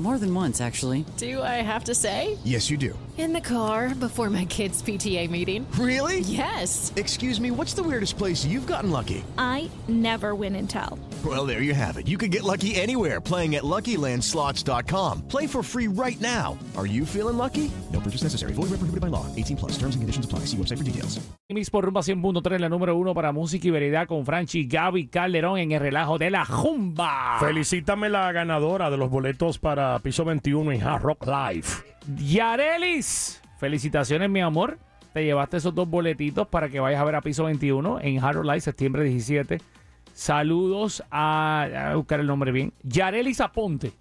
More than once, actually. Do I have to say? Yes, you do. In the car before my kids' PTA meeting. Really? Yes. Excuse me, what's the weirdest place you've gotten lucky? I never win and tell. Well, there you have it. You can get lucky anywhere playing at LuckyLandSlots.com. Play for free right now. Are you feeling lucky? No purchase necessary. Void where prohibited by law. 18 plus. Terms and conditions apply. See website for details. Mix por rumba 100.3, la número uno para música y veredad con Franchi Gaby Calderón en el relajo de la Jumba. Felicítame la ganadora de los boletos para piso 21 en Hard Rock Live. Yarelis, felicitaciones, mi amor. Te llevaste esos dos boletitos para que vayas a ver a piso 21 en Hard Rock Live, septiembre 17. Saludos a, a buscar el nombre bien. Yarelis Aponte.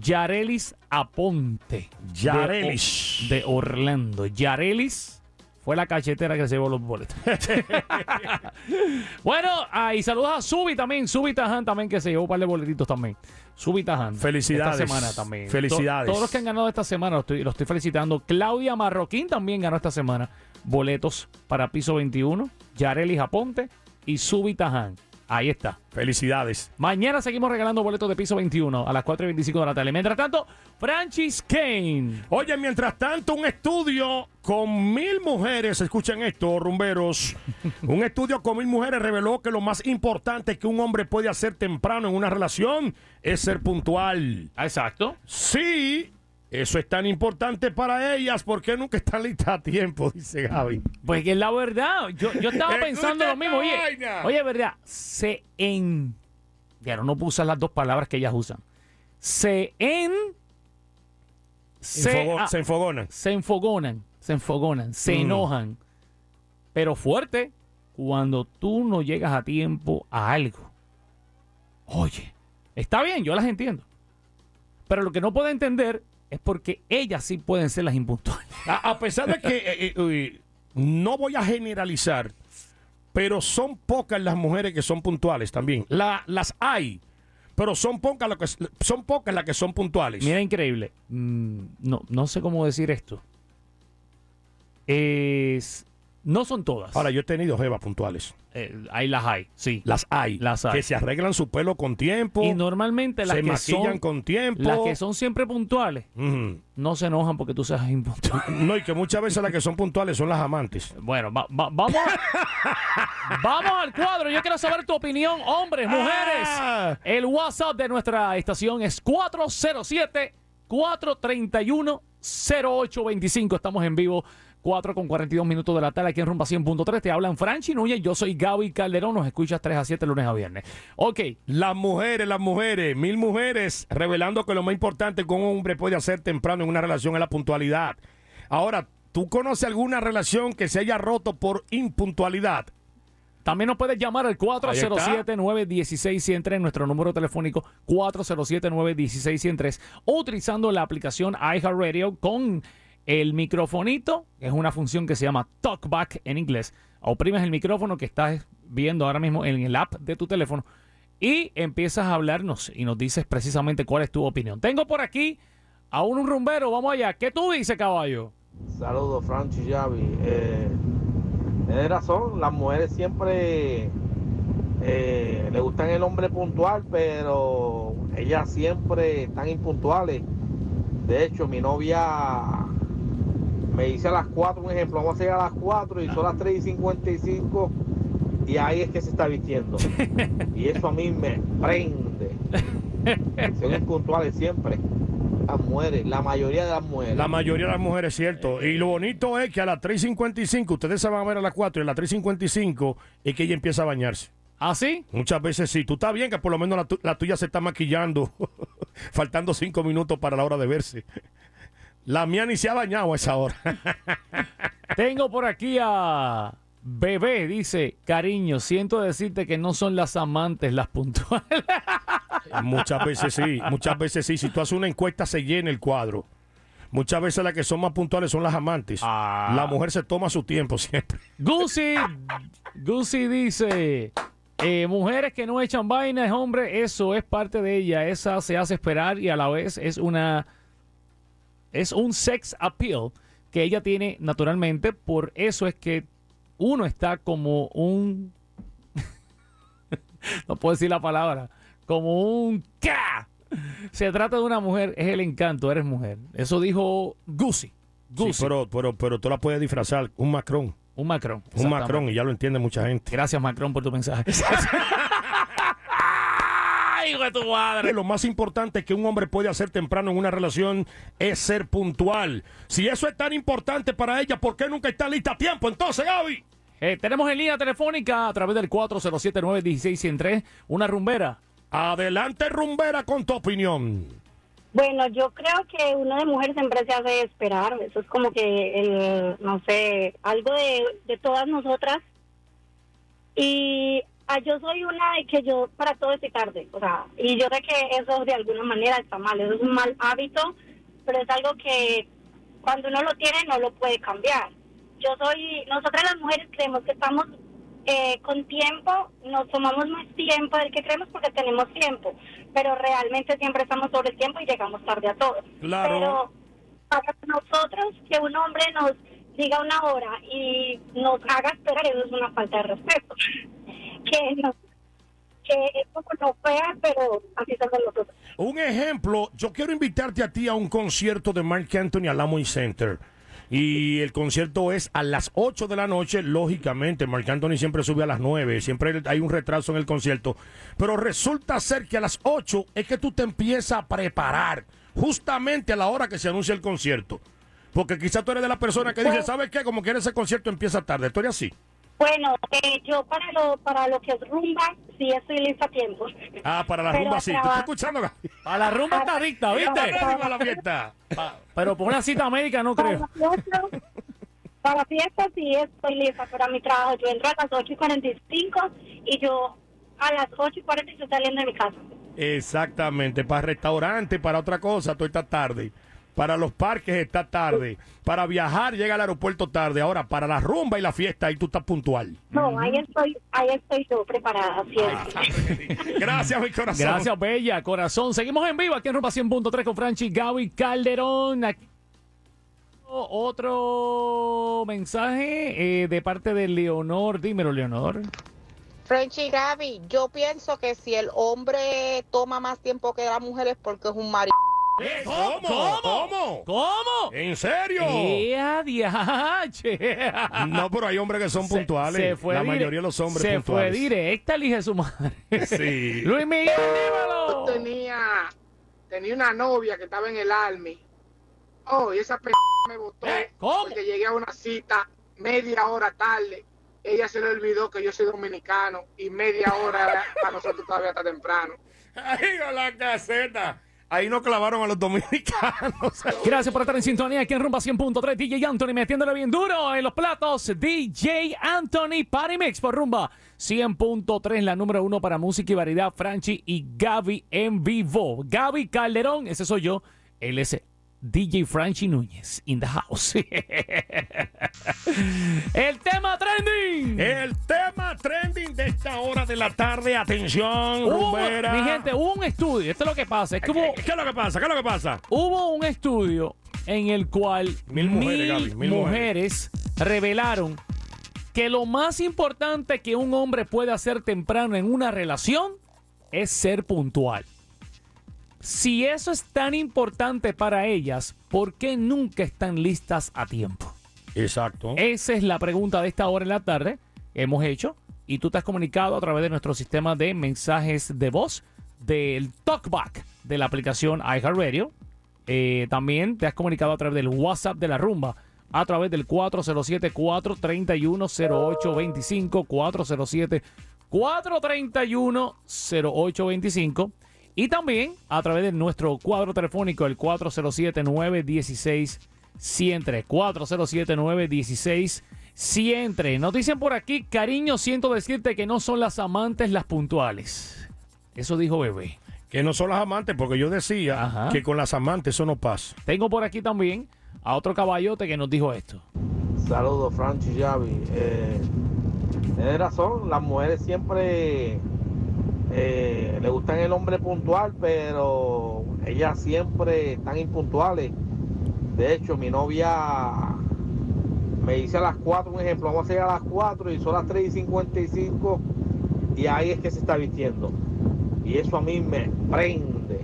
Yarelis Aponte. Yarelis. De, de Orlando. Yarelis fue la cachetera que se llevó los boletos. bueno, ah, y saludos a Subi también. Subi Tajan también que se llevó un par de boletitos también. Subi Tajan. Felicidades. Esta semana también. Felicidades. To- todos los que han ganado esta semana, los estoy, los estoy felicitando. Claudia Marroquín también ganó esta semana boletos para piso 21. Yarelis Aponte y Subi Tajan. Ahí está. Felicidades. Mañana seguimos regalando boletos de piso 21 a las 4 y 25 de la tarde. Mientras tanto, Francis Kane. Oye, mientras tanto, un estudio con mil mujeres, escuchen esto, rumberos. un estudio con mil mujeres reveló que lo más importante que un hombre puede hacer temprano en una relación es ser puntual. Exacto. Sí, eso es tan importante para ellas porque nunca están listas a tiempo, dice Gaby. Pues que es la verdad. Yo, yo estaba pensando lo mismo. Oye, vaina. oye, verdad. Se en. Ya no, puedo usar las dos palabras que ellas usan. Se en. Se enfogonan. se enfogonan. Se enfogonan. Se Mm. enojan. Pero fuerte cuando tú no llegas a tiempo a algo. Oye, está bien, yo las entiendo. Pero lo que no puedo entender es porque ellas sí pueden ser las impuntuales. A, a pesar de que eh, eh, no voy a generalizar, pero son pocas las mujeres que son puntuales también. La- las hay, pero son pocas las que son pocas las que son puntuales. Mira, increíble. Mm, no, no sé cómo decir esto. Es, no son todas. Ahora yo he tenido jevas puntuales. Eh, ahí las hay, sí. Las hay, Las hay. que se arreglan su pelo con tiempo, y normalmente las se que maquillan son con tiempo. las que son siempre puntuales no se enojan porque tú seas impuntual. No, y que muchas veces las que son puntuales son las amantes. Bueno, va- va- vamos, a- vamos al cuadro. Yo quiero saber tu opinión, hombres, mujeres. Ah. El WhatsApp de nuestra estación es 407-431-0825. Estamos en vivo, 4 con 42 minutos de la tarde aquí en Rumba 100.3. Te hablan Franchi Núñez. Yo soy Gaby Calderón. Nos escuchas 3 a 7 lunes a viernes. Ok, Las mujeres, las mujeres, mil mujeres, revelando que lo más importante que un hombre puede hacer temprano en una relación es la puntualidad. Ahora, ¿tú conoces alguna relación que se haya roto por impuntualidad? También nos puedes llamar al 407-916-103, nuestro número telefónico 407-916-103, o utilizando la aplicación iHeartRadio con el microfonito, es una función que se llama TalkBack en inglés. Oprimes el micrófono que estás viendo ahora mismo en el app de tu teléfono y empiezas a hablarnos y nos dices precisamente cuál es tu opinión. Tengo por aquí a un rumbero, vamos allá. ¿Qué tú dices, caballo? Saludos, Franchi Yavi. Eh, tienes razón, las mujeres siempre eh, le gustan el hombre puntual, pero ellas siempre están impuntuales. De hecho, mi novia me dice a las 4, un ejemplo, vamos a llegar a las 4 y son las 3 y 55 y ahí es que se está vistiendo. Y eso a mí me prende. Son impuntuales siempre. Las mujeres, la mayoría de las mujeres. La mayoría de las mujeres, cierto. Y lo bonito es que a las 3.55, ustedes se van a ver a las 4 y a las 3.55 es que ella empieza a bañarse. ¿Ah, sí? Muchas veces sí. Tú estás bien que por lo menos la, tu- la tuya se está maquillando, faltando cinco minutos para la hora de verse. La mía ni se ha bañado a esa hora. Tengo por aquí a Bebé, dice, cariño, siento decirte que no son las amantes las puntuales. muchas veces sí, muchas veces sí. Si tú haces una encuesta se llena el cuadro. Muchas veces las que son más puntuales son las amantes. Ah. La mujer se toma su tiempo siempre. Gucci, Gucci dice, eh, mujeres que no echan vainas, hombre, eso es parte de ella, esa se hace esperar y a la vez es una, es un sex appeal que ella tiene naturalmente, por eso es que uno está como un... no puedo decir la palabra. Como un... K. Se trata de una mujer, es el encanto, eres mujer. Eso dijo Gucci. Sí, Gucci. pero, pero, pero tú la puedes disfrazar. Un Macron. un Macron. Un. Macron y ya lo entiende mucha gente. Gracias, Macron, por tu mensaje. ¡Ay, hijo de tu madre! Lo más importante que un hombre puede hacer temprano en una relación es ser puntual. Si eso es tan importante para ella, ¿por qué nunca está lista a tiempo? Entonces, Gaby. Eh, tenemos en línea telefónica a través del 407-916-103 una rumbera. Adelante, rumbera, con tu opinión. Bueno, yo creo que uno de mujer siempre se hace esperar. Eso es como que, el, no sé, algo de, de todas nosotras. Y yo soy una de que yo para todo estoy tarde. O sea, y yo sé que eso de alguna manera está mal. Eso es un mal hábito, pero es algo que cuando uno lo tiene no lo puede cambiar. Yo soy, nosotras las mujeres creemos que estamos eh, con tiempo, nos tomamos más tiempo del que creemos porque tenemos tiempo, pero realmente siempre estamos sobre el tiempo y llegamos tarde a todo. Claro. Pero para nosotros, que un hombre nos diga una hora y nos haga esperar, eso es una falta de respeto. Que, nos, que no fea, pero así somos nosotros. Un ejemplo, yo quiero invitarte a ti a un concierto de Mark Anthony al Amway Center. Y el concierto es a las 8 de la noche, lógicamente. Mark Anthony siempre sube a las 9, siempre hay un retraso en el concierto. Pero resulta ser que a las 8 es que tú te empiezas a preparar, justamente a la hora que se anuncia el concierto. Porque quizás tú eres de la persona que dice, ¿sabes qué? Como que ese concierto empieza tarde. ¿Tú eres así? Bueno, eh, yo para lo, para lo que es rumba, sí estoy lista a tiempo. Ah, para la Pero rumba sí. ¿Tú traba- estás escuchando? A la rumba está adicta, ¿Está ¿viste? para la fiesta? Pero por una cita médica no Para creo. la fiesta, para la fiesta sí estoy lista, pero a mi trabajo yo entro a las 8 y 45 y yo a las 8 y 40 estoy saliendo de mi casa. Exactamente, para restaurante, para otra cosa, tú estás tarde. Para los parques está tarde. Para viajar llega al aeropuerto tarde. Ahora, para la rumba y la fiesta, ahí tú estás puntual. No, ahí estoy, ahí estoy yo preparada siempre. Gracias, mi corazón. Gracias, Bella, corazón. Seguimos en vivo aquí en Rumba 100.3 con Franchi Gaby Calderón. Aquí- Otro mensaje eh, de parte de Leonor. Dímelo, Leonor. Frenchy Gaby, yo pienso que si el hombre toma más tiempo que la mujer es porque es un marido. ¿Cómo? ¿Cómo? ¿Cómo? ¿En serio? ¡Ea, diache! No, pero hay hombres que son Se- puntuales. se fue la mayoría de los hombres Se puntuales. fue directa, elige su madre. Sí. Luis Miguel, dímelo. tenía, tenía una novia que estaba en el Army. Oh, y esa p me botó ¿Eh? ¿Cómo? porque llegué a una cita media hora tarde. Ella se le olvidó que yo soy dominicano y media hora para nosotros todavía está temprano. Ahí con la caseta. Ahí no clavaron a los dominicanos. Gracias por estar en sintonía aquí en Rumba 100.3. DJ Anthony metiéndole bien duro en los platos. DJ Anthony Party Mix por Rumba 100.3, la número uno para música y variedad. Franchi y Gaby en vivo. Gaby Calderón, ese soy yo. Él DJ Franchi Núñez in the house. El tema trending. El tema trending de esta hora de la tarde. Atención, Hubo- mi gente, hubo un estudio. Esto es lo que pasa. Es que hubo, ¿Qué, es lo que pasa? ¿Qué es lo que pasa? Hubo un estudio en el cual Mil mujeres, Gaby, mil mujeres revelaron que lo más importante que un hombre puede hacer temprano en una relación es ser puntual. Si eso es tan importante para ellas, ¿por qué nunca están listas a tiempo? Exacto. Esa es la pregunta de esta hora en la tarde hemos hecho y tú te has comunicado a través de nuestro sistema de mensajes de voz del TalkBack de la aplicación iHeartRadio. Eh, también te has comunicado a través del WhatsApp de la rumba a través del 407-431-0825 407-431-0825 y también a través de nuestro cuadro telefónico el 407-916 103 407-916 103 Nos dicen por aquí, cariño, siento decirte que no son las amantes las puntuales. Eso dijo Bebé. Que no son las amantes, porque yo decía Ajá. que con las amantes eso no pasa. Tengo por aquí también a otro caballote que nos dijo esto. Saludos, Franchi Javi. Eh, tienes razón, las mujeres siempre eh, le gustan el hombre puntual, pero ellas siempre están impuntuales. De hecho, mi novia me dice a las 4, un ejemplo, vamos a llegar a las 4 y son las 3 y 55 y ahí es que se está vistiendo. Y eso a mí me prende.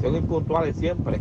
Son impuntuales siempre.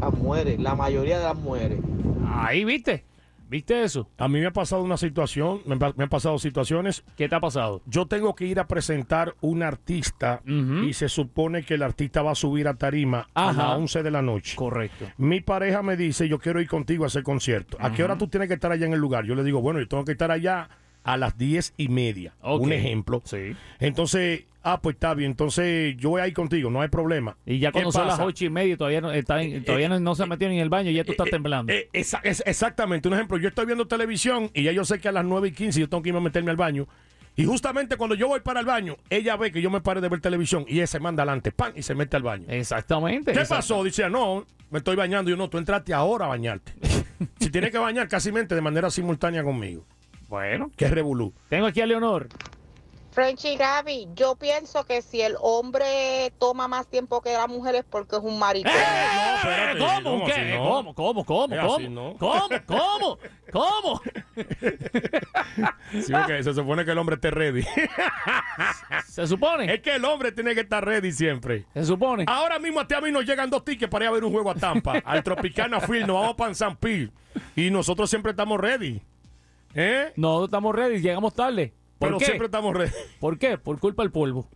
Las mujeres, la mayoría de las mujeres. Ahí viste. ¿Viste eso? A mí me ha pasado una situación, me, han pasado situaciones. ¿Qué te ha pasado? Yo tengo que ir a presentar un artista y se supone que el artista va a subir a tarima a las 11 de la noche. Correcto. Mi pareja me dice, yo quiero ir contigo a ese concierto. ¿A qué hora tú tienes que estar allá en el lugar? Yo le digo, bueno, yo tengo que estar allá a las diez y media. Un ejemplo. Sí. Entonces, ah, pues está bien. Entonces, yo voy a ir contigo, no hay problema. Y ya ¿Qué cuando son las ocho y media y todavía no, está en- todavía no, no se ha metido ni en el baño y ya tú estás temblando. Eh, es- exactamente. Un ejemplo, yo estoy viendo televisión y ya yo sé que a las 9 y 15 yo tengo que irme a meterme al baño. Y justamente cuando yo voy para el baño, ella ve que yo me pare de ver televisión y ella se manda adelante, pan, y se mete al baño. Exactamente. ¿Qué exacto. pasó? Dice, no, me estoy bañando. Yo no, tú entraste ahora a bañarte. si tienes que bañar, casi mente de manera simultánea conmigo. Bueno, es revolú. tengo aquí a Leonor. Frenchy Gaby, yo pienso que si el hombre toma más tiempo que la mujer es porque es un maricón. espérate, ¿Cómo? ¿cómo ¿Qué? así no? ¿Cómo? ¿Cómo? ¿Cómo? Es ¿Cómo? así, ¿no? ¿Cómo? ¿Cómo? ¿Cómo? Sí, porque se supone que el hombre esté ready. ¿Se supone? es que el hombre tiene que estar ready siempre. ¿Se supone? Ahora mismo a ti a mí nos llegan dos tickets para ir a ver un juego a Tampa, al Tropicana Field, nos vamos para San Pil. Y nosotros siempre estamos ready. ¿Eh? No, estamos ready, llegamos tarde. ¿Por Pero qué? siempre estamos ready. ¿Por qué? Por culpa del polvo.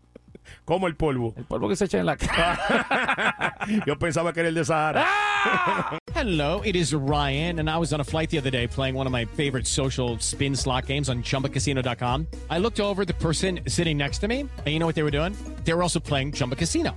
Como el polvo. El polvo que se echa en la cara. Yo pensaba que era el de Sahara. Hello, it is Ryan, and I was on a flight the other day playing one of my favorite social spin slot games on chumbacasino.com. I looked over the person sitting next to me, and you know what they were doing? They were also playing Chumba Casino.